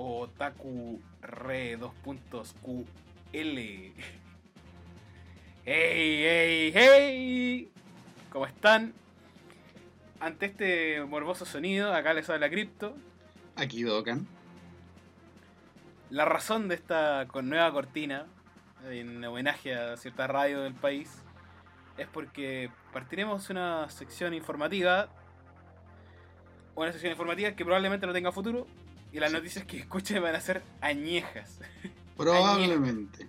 Otaku Re 2.ql. ¡Hey, hey, hey! ¿Cómo están? Ante este morboso sonido, acá les habla Crypto. Aquí Dokan. La razón de esta con nueva cortina, en homenaje a cierta radio del país, es porque partiremos una sección informativa. Una sección informativa que probablemente no tenga futuro. Y las noticias que escuchen van a ser añejas. Probablemente.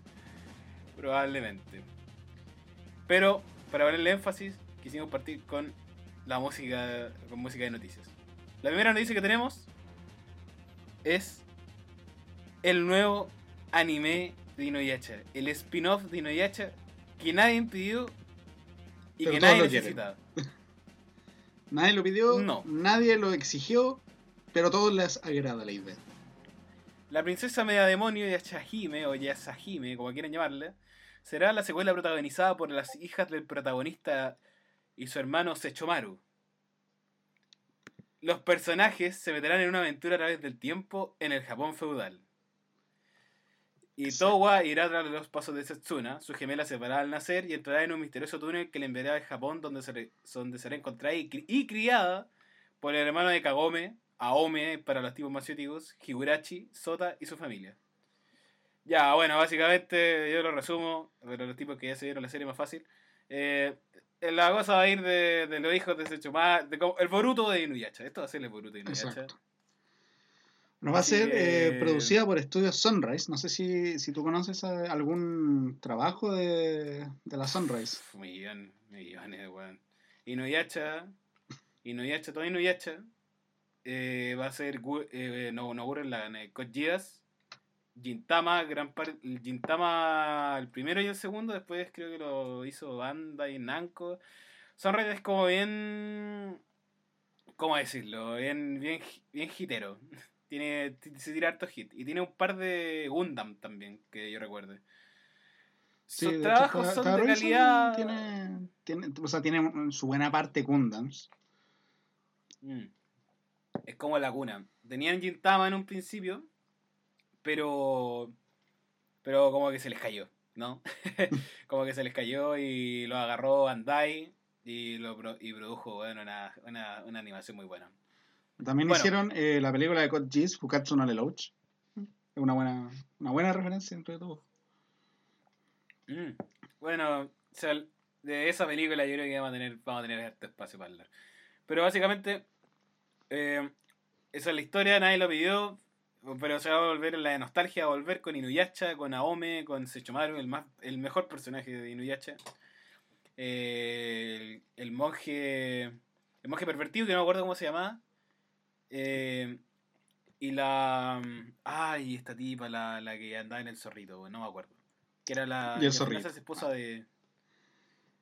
Probablemente. Pero, para ponerle énfasis, quisimos partir con la música, con música de noticias. La primera noticia que tenemos es el nuevo anime de Inuyasha. El spin-off de Inuyasha que nadie pidió y Pero que nadie necesitaba. Nadie lo pidió, No. nadie lo exigió, pero a todos les agrada la idea. La princesa media demonio Yashahime, o Yasahime, como quieran llamarle, será la secuela protagonizada por las hijas del protagonista y su hermano Sechomaru. Los personajes se meterán en una aventura a través del tiempo en el Japón feudal. Y. Towa irá tras los pasos de Setsuna, su gemela separada al nacer, y entrará en un misterioso túnel que le enviará al Japón, donde, se donde será encontrada y, y criada por el hermano de Kagome, Aome para los tipos masióticos, Higurashi, Sota y su familia. Ya, bueno, básicamente yo lo resumo, pero los tipos que ya se vieron la serie más fácil. Eh, la cosa va a ir de, de los hijos de Sechoma, de como- el Boruto de Inuyasha. Esto va a ser el Boruto de Inuyasha. Exacto. Nos va a ser que- eh, producida por Estudios Sunrise. No sé si, si tú conoces eh, algún trabajo de, de la Sunrise. Millón, millones de weón. Inuyasha, Inuyasha, todo Inuyasha, eh, va a ser eh, no, no eh, Code Geass, Gintama, gran Gintama el primero y el segundo, después creo que lo hizo Bandai Namco. Sunrise es como bien, ¿cómo decirlo? Bien, bien, bien hitero. Tiene, se tira harto hit. Y tiene un par de Gundam también, que yo recuerde. Sí, Sus hecho, trabajos son de revisando, calidad. Tiene, tiene, o sea, tiene su buena parte Gundams. Mm. Es como la cuna. Tenían Gintama en un principio, pero. Pero como que se les cayó, ¿no? como que se les cayó y lo agarró Bandai y, lo, y produjo bueno, una, una, una animación muy buena. También Bueno. hicieron eh, la película de Code Geass, Fukatsu no Lelouch. Es una buena, una buena referencia entre todos. Mm. Bueno, o sea, de esa película yo creo que vamos a tener, vamos a tener harto espacio para hablar. Pero básicamente, eh, esa es la historia, nadie lo pidió, pero se va a volver la de nostalgia, va a volver con Inuyasha, con Aome, con Sechomaru, el, más, el mejor personaje de Inuyasha. Eh, el, el monje, el monje pervertido, que no me acuerdo cómo se llamaba. Eh, y la... Ay, esta tipa, la, la que andaba en el zorrito, no me acuerdo. Que era la... Y el que al final zorrito. se hace esposa de...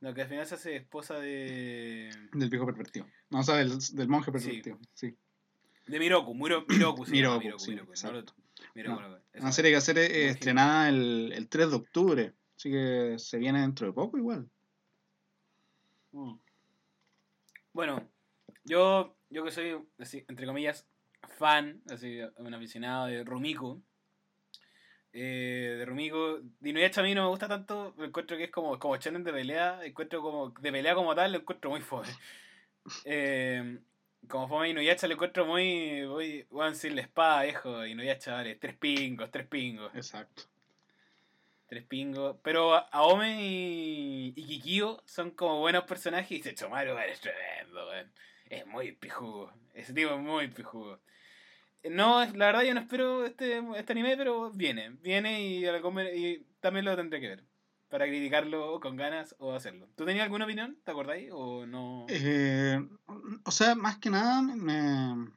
No, que al final se hace esposa de... Del viejo pervertido. No, o sea, del, del monje pervertido. Sí. De Miroku, Muro, Miroku, se llama, Miroku, sí, Miroku, exacto. Miroku, No, Miroku, esa Una es. serie que va a ser eh, estrenada el, el 3 de octubre. Así que se viene dentro de poco igual. Mm. Bueno, yo, yo que soy, así, entre comillas, fan, así, un aficionado de Rumiko. eh, de Rumiko, de Inuyasha a mí no me gusta tanto, encuentro que es como, como de pelea, encuentro como, de pelea como tal, lo encuentro muy fome. Eh, como fome Inuyasha lo encuentro muy, muy, bueno, sin la espada, viejo, Inuyasha, vale, tres pingos, tres pingos. Exacto. Tres pingos. Pero Aome y, y Kikio son como buenos personajes y Sechomaru es tremendo, weón. Es muy pijugo. Ese tipo es muy pijugo. No, la verdad yo no espero este, este anime, pero viene. Viene y, a y también lo tendré que ver. Para criticarlo con ganas o hacerlo. ¿Tú tenías alguna opinión? ¿Te acordáis? ¿O no? Eh, o sea, más que nada, me-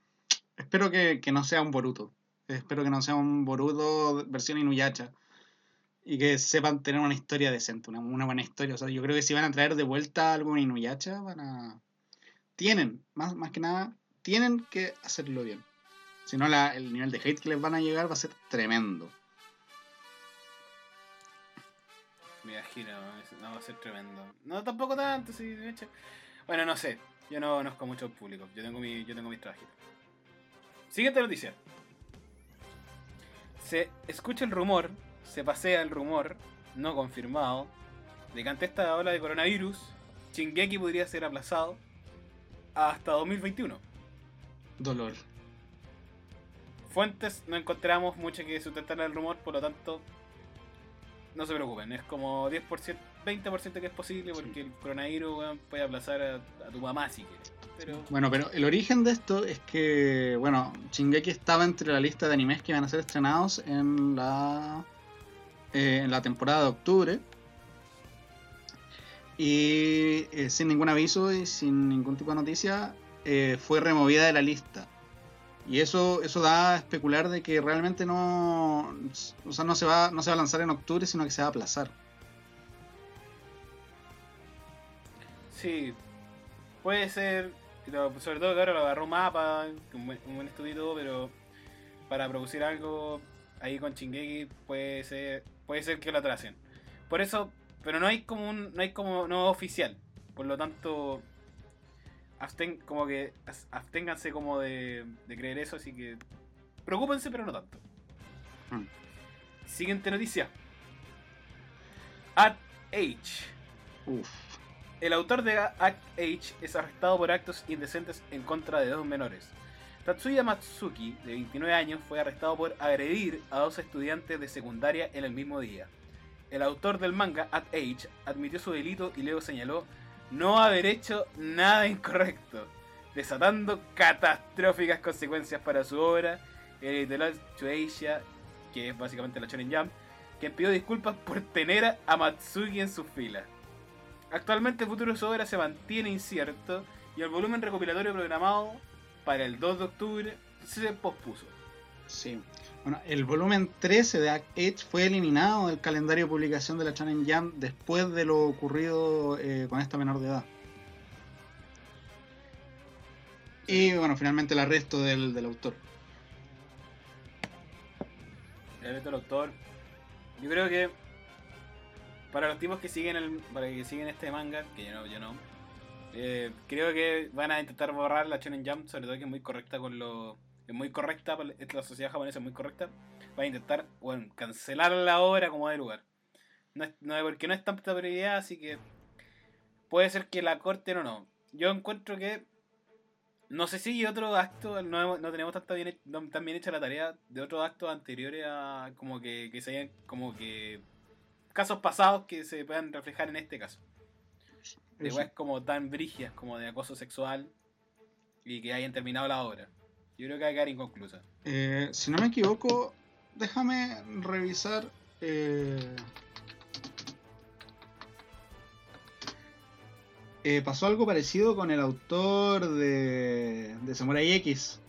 espero que, que no sea un Boruto. Espero que no sea un Boruto versión Inuyasha. Y que sepan tener una historia decente, una, una buena historia. O sea, yo creo que si van a traer de vuelta algo en Inuyasha, van a... Tienen, más, más que nada, tienen que hacerlo bien. Si no, la- el nivel de hate que les van a llegar va a ser tremendo. Me imagino, no va a ser tremendo. No, tampoco tanto, sí, de hecho. Bueno, no sé. Yo no conozco mucho al público. Yo tengo, mi, yo tengo mis trabajitos. Siguiente noticia. Se escucha el rumor, se pasea el rumor, no confirmado, de que ante esta ola de coronavirus, Shingeki podría ser aplazado hasta 2021. Dolor. Fuentes no encontramos mucho que sustentar el rumor, por lo tanto, no se preocupen. Es como 10%, 20% que es posible porque el coronavirus puede aplazar a, a tu mamá si quieres. Pero Bueno, pero el origen de esto es que, bueno, Shingeki estaba entre la lista de animes que iban a ser estrenados en la, eh, en la temporada de octubre. Y eh, sin ningún aviso y sin ningún tipo de noticia, eh, fue removida de la lista. Y eso, eso da a especular de que realmente no, o sea, no se va, no se va a lanzar en octubre, sino que se va a aplazar. sí, puede ser, sobre todo que ahora lo agarró Mapa, un buen, un buen estudio pero para producir algo ahí con Shingeki puede ser, puede ser que lo atrasen. Por eso, pero no hay como un, no hay como, no oficial. Por lo tanto, absten, como que absténganse como de, de creer eso, así que preocúpense, pero no tanto. Mm. Siguiente noticia. At H. Uf. El autor de Act H es arrestado por actos indecentes en contra de dos menores. Tatsuya Matsuki, de 29 años, fue arrestado por agredir a dos estudiantes de secundaria en el mismo día. El autor del manga, At H, admitió su delito y luego señaló no haber hecho nada incorrecto, desatando catastróficas consecuencias para su obra. El editorial Shueisha, que es básicamente la Shonen Jump, quien pidió disculpas por tener a Matsuki en sus filas. Actualmente el futuro de su obra se mantiene incierto y el volumen recopilatorio programado para el 2 de octubre se pospuso. Sí. Bueno, el volumen 13 de Act Edge fue eliminado del calendario de publicación de la Shonen Jump después de lo ocurrido eh, con esta menor de edad. Y bueno, finalmente el arresto del, del autor. El reto del autor. Yo creo que para los tipos que siguen el, para que siguen este manga, que yo no, yo no, eh, creo que van a intentar borrar la Shonen Jump, sobre todo que es muy correcta con lo, es muy correcta, la sociedad japonesa es muy correcta, van a intentar, bueno, cancelar la obra como de lugar. No, es, no porque no es tanta prioridad, así que puede ser que la corten o no. Yo encuentro que no sé si otro acto, no, no tenemos tanta bien, no- tan bien hecha la tarea de otros actos anteriores a como que, que se hayan, como que casos pasados que se puedan reflejar en este caso. De weas como tan brigias como de acoso sexual y que hayan terminado la obra. Yo creo que va a quedar inconclusa. Eh, si no me equivoco, déjame revisar. eh, eh, pasó algo parecido con el autor de, de Samurai X.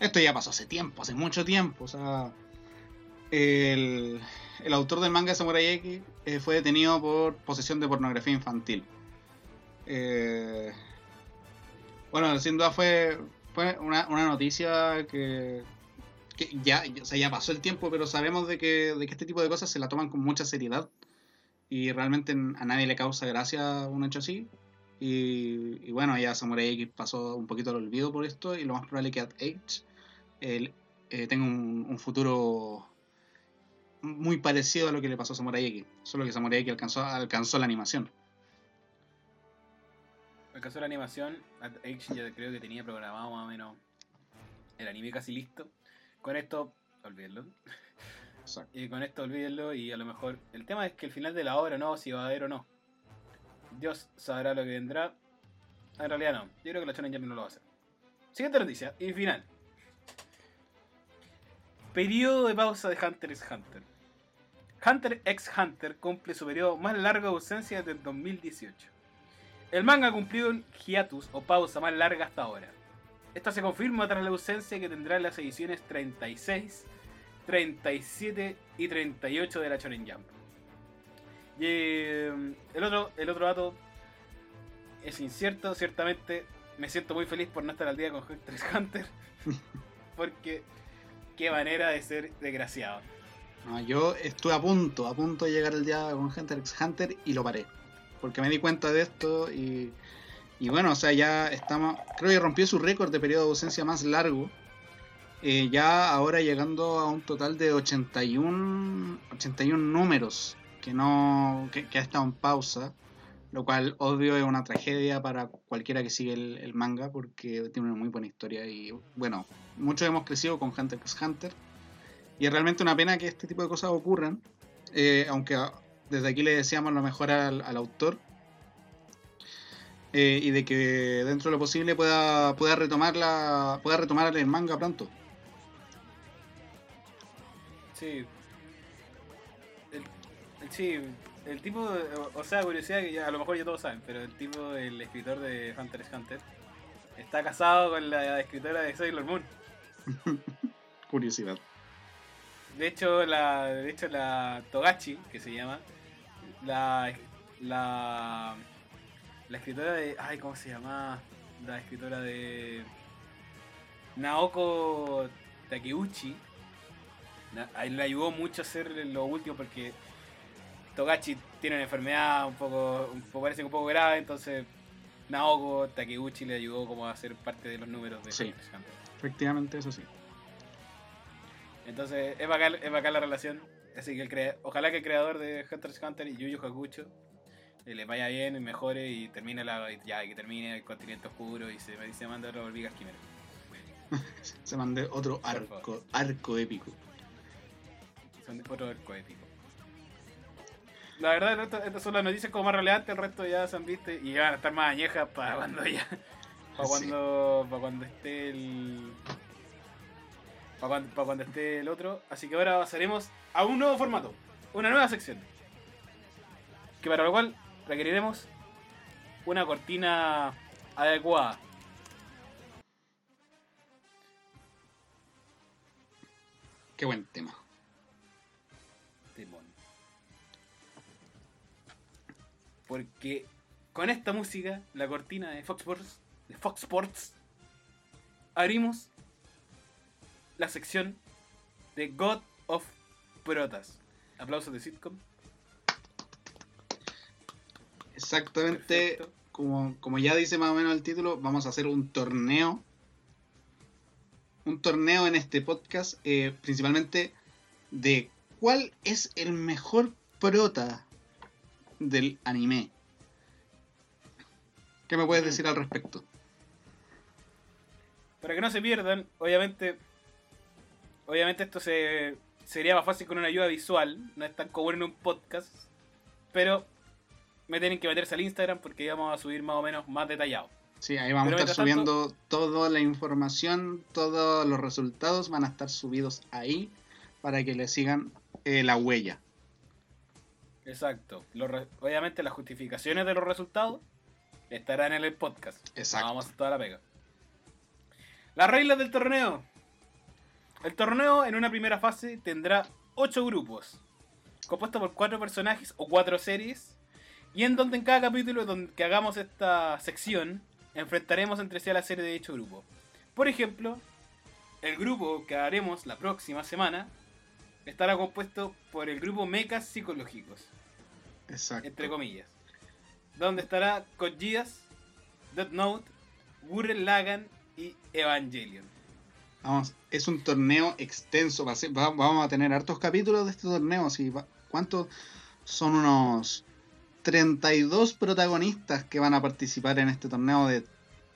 Esto ya pasó hace tiempo, hace mucho tiempo. O sea, el, el autor del manga de Samurai X eh, fue detenido por posesión de pornografía infantil. Eh, bueno, sin duda fue, fue una, una noticia que, que ya, o sea, ya pasó el tiempo, pero sabemos de que, de que este tipo de cosas se la toman con mucha seriedad y realmente a nadie le causa gracia un hecho así. Y, y bueno, ya Samurai X pasó un poquito al olvido por esto y lo más probable es que At Age eh, tenga un, un futuro muy parecido a lo que le pasó a Samurai X, solo que Samurai X alcanzó, alcanzó la animación. El caso de la animación, Age ya creo que tenía programado más o menos el anime casi listo. Con esto, olvídenlo. Exacto. Y con esto olvídenlo y a lo mejor el tema es que el final de la obra no, si va a haber o no. Dios sabrá lo que vendrá. En realidad no. Yo creo que la Shonen Jump no lo va a hacer. Siguiente noticia y final. Periodo de pausa de Hunter x Hunter. Hunter x Hunter cumple su periodo más largo de ausencia desde el 2018. El manga ha cumplido el hiatus o pausa más larga hasta ahora. Esta se confirma tras la ausencia que tendrá en las ediciones 36, 37 y 38 de la Shonen Jump. Y eh, el otro, el otro dato es incierto, ciertamente me siento muy feliz por no estar al día con Hunter x Hunter, porque qué manera de ser desgraciado. No, yo estuve a punto, a punto de llegar el día con Hunter x Hunter y lo paré. Porque me di cuenta de esto y, y bueno, o sea, ya estamos. Creo que rompió su récord de periodo de ausencia más largo. eh, ya ahora llegando a un total de 81, 81 números que no que, ha estado en pausa, lo cual obvio es una tragedia para cualquiera que sigue el, manga porque tiene una muy buena historia y bueno, muchos hemos crecido con Hunter x Hunter y es realmente una pena que este tipo de cosas ocurran, eh, aunque desde aquí le deseamos lo mejor al, al autor eh, y de que dentro de lo posible pueda, pueda, retomar la, pueda retomar el manga pronto. Sí. El, el- sí, el tipo, o- o sea, curiosidad que ya, a lo mejor ya todos saben, pero el tipo, el escritor de Hunter x Hunter, está casado con la escritora de Sailor Moon. Curiosidad. De hecho, la, de hecho, la Togachi, que se llama, la, la, la escritora de, ay, ¿cómo se llama? La escritora de Naoko Takeuchi, na- ahí le ayudó mucho a hacer lo último porque Togachi tiene una enfermedad un poco, un poco, parece que un poco grave, entonces Naoko Takeuchi le ayudó como a ser parte de los números de Sí. Efectivamente, eso sí. Entonces es bacán, es bacán la relación. Así que el crea- ojalá que el creador de Hunter x Hunter y Yu Yu Hakucho eh, le vaya bien, y mejore y termine la ya que termine el continente oscuro y se, y se manda otro hormigas quimera. Se mandé otro arco, arco épico. Son otro arco épico. La verdad, estas son las noticias como más relevantes, el resto ya se han visto y van a estar más añejas para cuando ya. Para Sí. cuando, para cuando esté el. Para cuando, para cuando esté el otro. Así que ahora pasaremos a un nuevo formato, una nueva sección. Que para lo cual requeriremos una cortina adecuada. Qué buen tema. Temón. Porque con esta música, la cortina de Fox Sports, de Fox Sports, abrimos la sección de God of Protas. Aplausos de sitcom. Exactamente, como, como ya dice más o menos el título, vamos a hacer un torneo. Un torneo en este podcast, eh, principalmente de cuál es el mejor prota del anime. ¿Qué me puedes decir al respecto? Para que no se pierdan, obviamente. Obviamente esto se, sería más fácil con una ayuda visual. No es tan común en un podcast. Pero me tienen que meterse al Instagram porque vamos a subir más o menos más detallado. Sí, ahí vamos Pero a estar tanto- subiendo toda la información, todos los resultados van a estar subidos ahí para que le sigan eh, la huella. Exacto. Los obviamente las justificaciones de los resultados estarán en el podcast. Exacto. Vamos a hacer toda la pega. Las reglas del torneo. El torneo en una primera fase tendrá 8 grupos, compuestos por 4 personajes o 4 series, y en donde en cada capítulo donde que hagamos esta sección, enfrentaremos entre sí a la serie de dicho grupo. Por ejemplo, el grupo que haremos la próxima semana estará compuesto por el grupo Mechas Psicológicos Exacto. entre comillas. Donde estará Geass, Death Note, Gurren Lagann y Evangelion. Vamos, es un torneo extenso. va a ser- va- vamos a tener hartos capítulos de este torneo. Así, ¿Cuántos? Son unos 32 protagonistas que van a participar en este torneo de,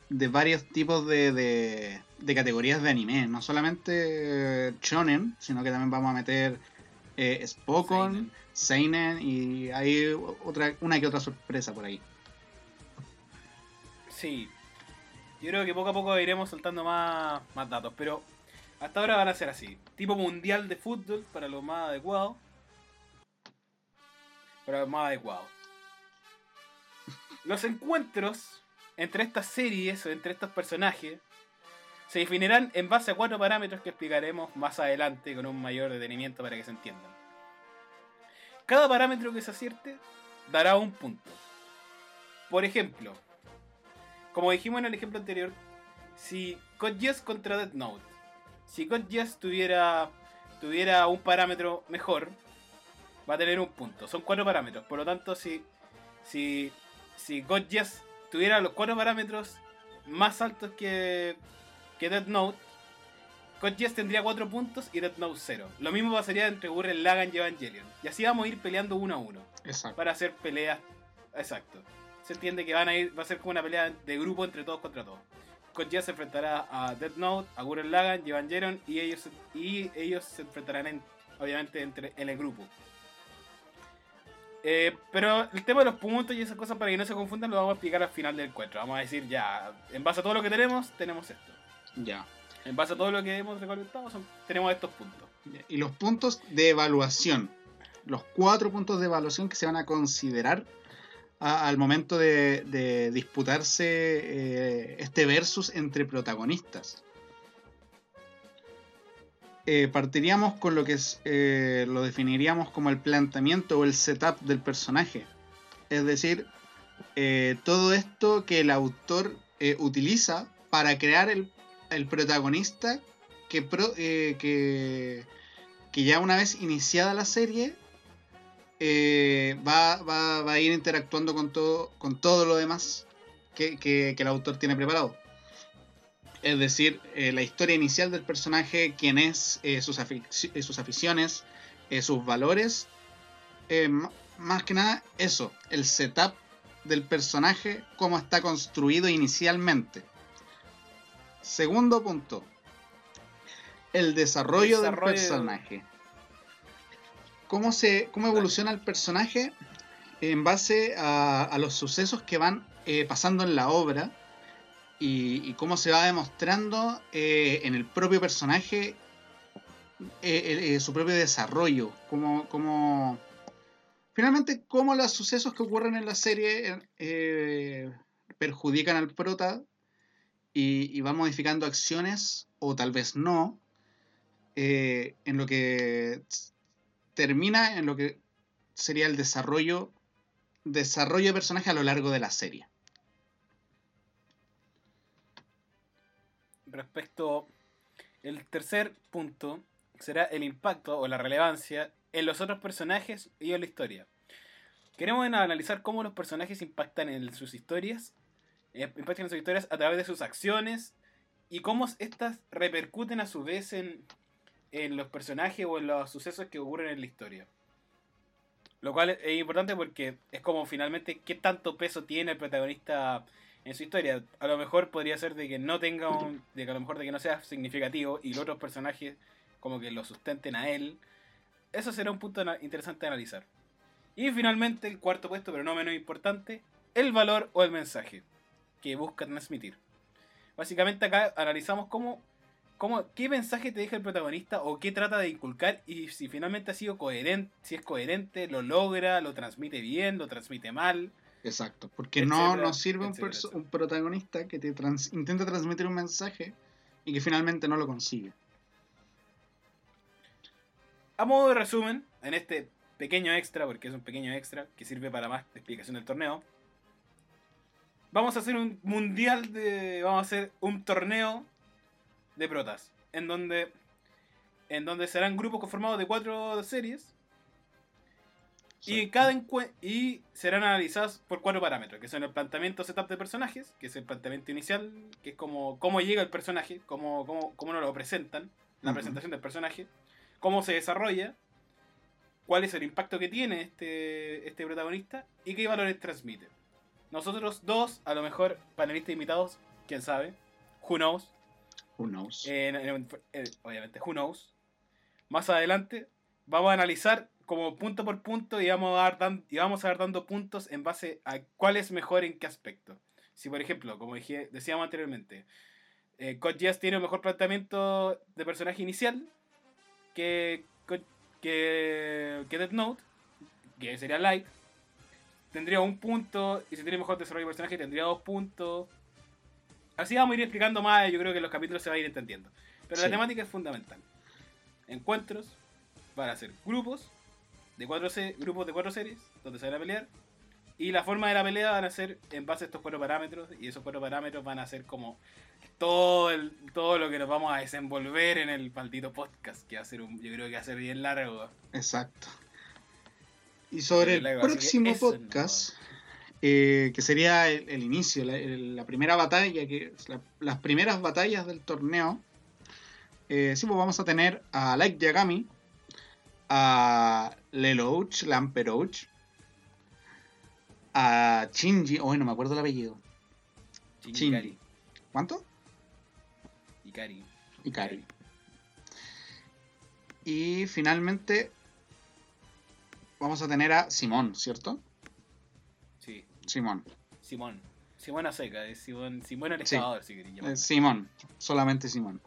de varios tipos de, de, de categorías de anime. No solamente eh, Shonen, sino que también vamos a meter eh, Spokon, Seinen y hay otra, una que otra sorpresa por ahí. Sí. Yo creo que poco a poco iremos soltando más, más datos, pero hasta ahora van a ser así. Tipo mundial de fútbol para los más adecuados. Para los más adecuados. Los encuentros entre estas series o entre estos personajes se definirán en base a cuatro parámetros que explicaremos más adelante con un mayor detenimiento para que se entiendan. Cada parámetro que se acierte dará un punto. Por ejemplo, como dijimos en el ejemplo anterior, si Code contra Death Note, si Code tuviera, tuviera un parámetro mejor, va a tener un punto. Son cuatro parámetros, por lo tanto, si, si, si God tuviera los cuatro parámetros más altos que, que Death Note, Geass tendría 4 puntos y Death Note 0. Lo mismo pasaría entre Gurren Lagann y Evangelion. Y así vamos a ir peleando uno a uno. Exacto. Para hacer peleas. Exacto. Se entiende que van a ir, va a ser como una pelea de grupo entre todos contra todos. Geass se enfrentará a Death Note, a Gurren Lagann y Evangelion y ellos, y ellos se enfrentarán en, obviamente entre, en el grupo. Eh, pero el tema de los puntos y esas cosas para que no se confundan lo vamos a explicar al final del encuentro. Vamos a decir ya, en base a todo lo que tenemos, tenemos esto. Ya. En base a todo lo que hemos recolectado, son- tenemos estos puntos. Y los puntos de evaluación. Los cuatro puntos de evaluación que se van a considerar al momento de, disputarse eh, este versus entre protagonistas. Eh, partiríamos con lo que eh, lo definiríamos como el planteamiento o el setup del personaje. Es decir, todo esto que el autor utiliza para crear el, el protagonista que, pro- que, que ya una vez iniciada la serie eh, va, va- va a ir interactuando con todo, con todo lo demás que, que- que el autor tiene preparado. Es decir, eh, la historia inicial del personaje, quién es, eh, sus, afic- eh, sus aficiones, sus valores. más que nada eso, el setup del personaje, cómo está construido inicialmente. Segundo punto, el desarrollo, Desarrollo. del personaje. ¿Cómo, se, cómo evoluciona el personaje en base a, los sucesos que van eh, pasando en la obra y, cómo se va demostrando eh, en el propio personaje eh, su propio desarrollo? Cómo, cómo- finalmente, cómo los sucesos que ocurren en la serie perjudican al prota y, y va modificando acciones, o tal vez no, en lo que termina en lo que sería el desarrollo desarrollo de personaje a lo largo de la serie. Respecto, el tercer punto será el impacto o la relevancia en los otros personajes y en la historia. Queremos analizar cómo los personajes impactan en sus historias, eh, impactan en sus historias a través de sus acciones y cómo estas repercuten a su vez en, en los personajes o en los sucesos que ocurren en la historia. Lo cual es importante porque es como finalmente qué tanto peso tiene el protagonista en su historia. A lo mejor podría ser de que no tenga un. de que a lo mejor de que no sea significativo y los otros personajes como que lo sustenten a él. Eso será un punto interesante de analizar. Y finalmente, el cuarto puesto, pero no menos importante, el valor o el mensaje que busca transmitir. Básicamente acá analizamos cómo, cómo qué mensaje te deja el protagonista o qué trata de inculcar y si finalmente ha sido coherente, si es coherente, lo logra, lo transmite bien, lo transmite mal. Exacto, porque no nos sirve etcétera, etcétera. un protagonista que te trans- intenta transmitir un mensaje y que finalmente no lo consigue. A modo de resumen, en este pequeño extra, porque es un pequeño extra que sirve para más explicación del torneo, vamos a hacer un mundial de. Vamos a hacer un torneo de protas. En donde. En donde serán grupos conformados de cuatro series. Y, Exacto. cada y serán analizados por cuatro parámetros, que son el planteamiento setup de personajes, que es el planteamiento inicial, que es como cómo llega el personaje, cómo, cómo, cómo nos lo presentan, la presentación del personaje, cómo se desarrolla, cuál es el impacto que tiene este, este protagonista y qué valores transmite. Nosotros dos, a lo mejor panelistas invitados, quién sabe, who knows, Who knows? eh, eh, obviamente, who knows. Más adelante vamos a analizar como punto por punto y vamos a dar y vamos a dar dando puntos en base a cuál es mejor en qué aspecto. Si por ejemplo, como dije, decíamos anteriormente, eh, Code tiene un mejor planteamiento de personaje inicial que, que, que Death Note, que sería Light, tendría un punto, y si tiene mejor desarrollo de personaje tendría dos puntos. Así vamos a ir explicando más, yo creo que en los capítulos se va a ir entendiendo. Pero la temática es fundamental. Encuentros van a ser grupos de cuatro grupos de cuatro series donde se van a pelear. Y la forma de la pelea van a ser en base a estos cuatro parámetros. Y esos cuatro parámetros van a ser como todo el, todo lo que nos vamos a desenvolver en el maldito podcast. Que va a ser un, yo creo que va a ser bien largo. Exacto. Y sobre el próximo no. Eh, que sería el, el inicio, la, el- la primera batalla, que es la- las primeras batallas del torneo, Eh, sí, pues vamos a tener a Like Yagami, a Lelouch, Lamperouch, a Shinji, hoy no me acuerdo el apellido. Shinji. ¿Cuánto? Ikari. Ikari. Y finalmente vamos a tener a Simón, ¿cierto? Simón. Simón. Simón a seca, es Simón, Simón el Sí. si queréis Eh, llamarlo. Simón, solamente Simón.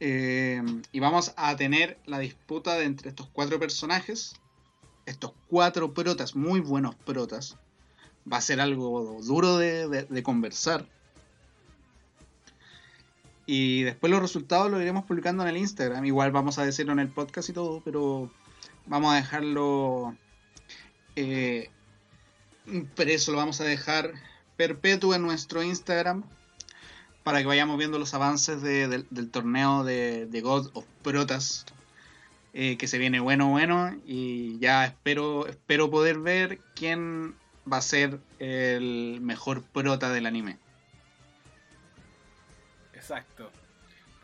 Eh, y vamos a tener la disputa de entre estos cuatro personajes, estos cuatro protas, muy buenos protas. Va a ser algo duro de, de- de conversar. Y después los resultados los iremos publicando en el Instagram. Igual vamos a decirlo en el podcast y todo, pero vamos a dejarlo eh, impreso, lo vamos a dejar perpetuo en nuestro Instagram para que vayamos viendo los avances de- del- torneo de, de God of Protas eh, que se viene bueno bueno y ya espero espero poder ver quién va a ser el mejor prota del anime Exacto.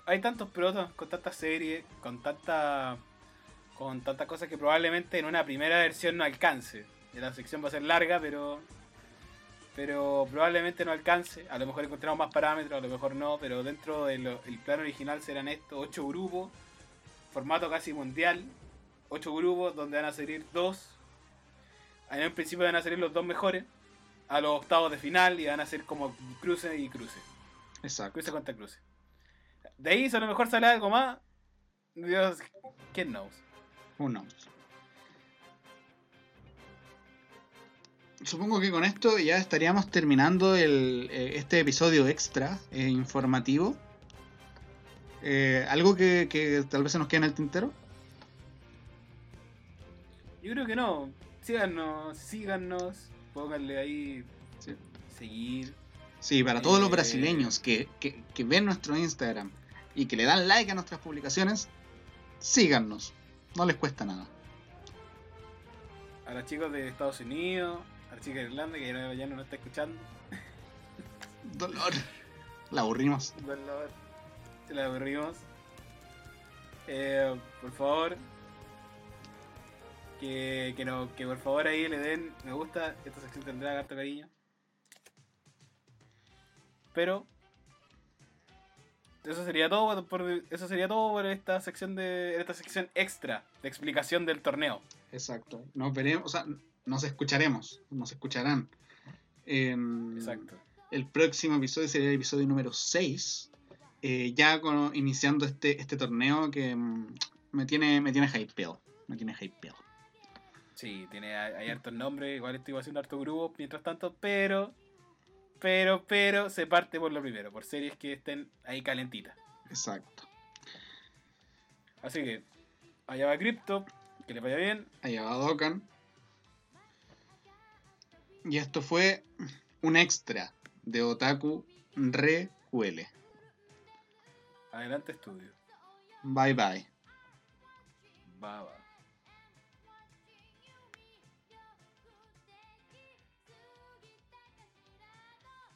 Hay tantos protos con tantas series, con tanta con tantas cosas que probablemente en una primera versión no alcance. La sección va a ser larga, pero pero probablemente no alcance. A lo mejor encontramos más parámetros, a lo mejor no, pero dentro del el plan original serán estos ocho grupos, formato casi mundial, ocho grupos donde van a salir dos. En un principio van a salir los dos mejores a los octavos de final y van a ser como cruce y cruce. exacto Cruce contra cruce. De ahí, a lo mejor sale algo más, Dios, ¿quién knows? Who knows? Supongo que con esto ya estaríamos terminando el, eh, este episodio extra eh, informativo. Eh, ¿Algo que, que tal vez se nos quede en el tintero? Yo creo que no. Síganos, síganos, pónganle ahí Sí. seguir. Sí, para todos los Eh. brasileños que, que- que ven nuestro Instagram y que le dan like a nuestras publicaciones, síganos. No les cuesta nada. A los chicos de Estados Unidos, a las chicas de Irlanda que ya no, nos está escuchando. Dolor. La aburrimos. Dolor. La aburrimos. Eh, por favor. Que, que, no, que por favor ahí le den me gusta. Esta sección tendrá harto cariño. Pero. Eso sería todo por, eso sería todo por esta sección de esta sección extra de explicación del torneo. Exacto. Nos veremos, o sea, nos escucharemos, nos escucharán. En Exacto. El próximo episodio sería el episodio número 6. eh, ya con- iniciando este, este torneo que mm, me tiene, me tiene hypeado. Me tiene hypeado. Sí, tiene hay, hay hartos nombres, igual estoy haciendo harto grupo mientras tanto, pero pero pero se parte por lo primero, por series que estén ahí calentitas. Exacto. Así que allá va Crypto, que le vaya bien. Allá va Dokkan. Y esto fue un extra de Otaku Recuele. Adelante estudio. Bye bye. Va, va.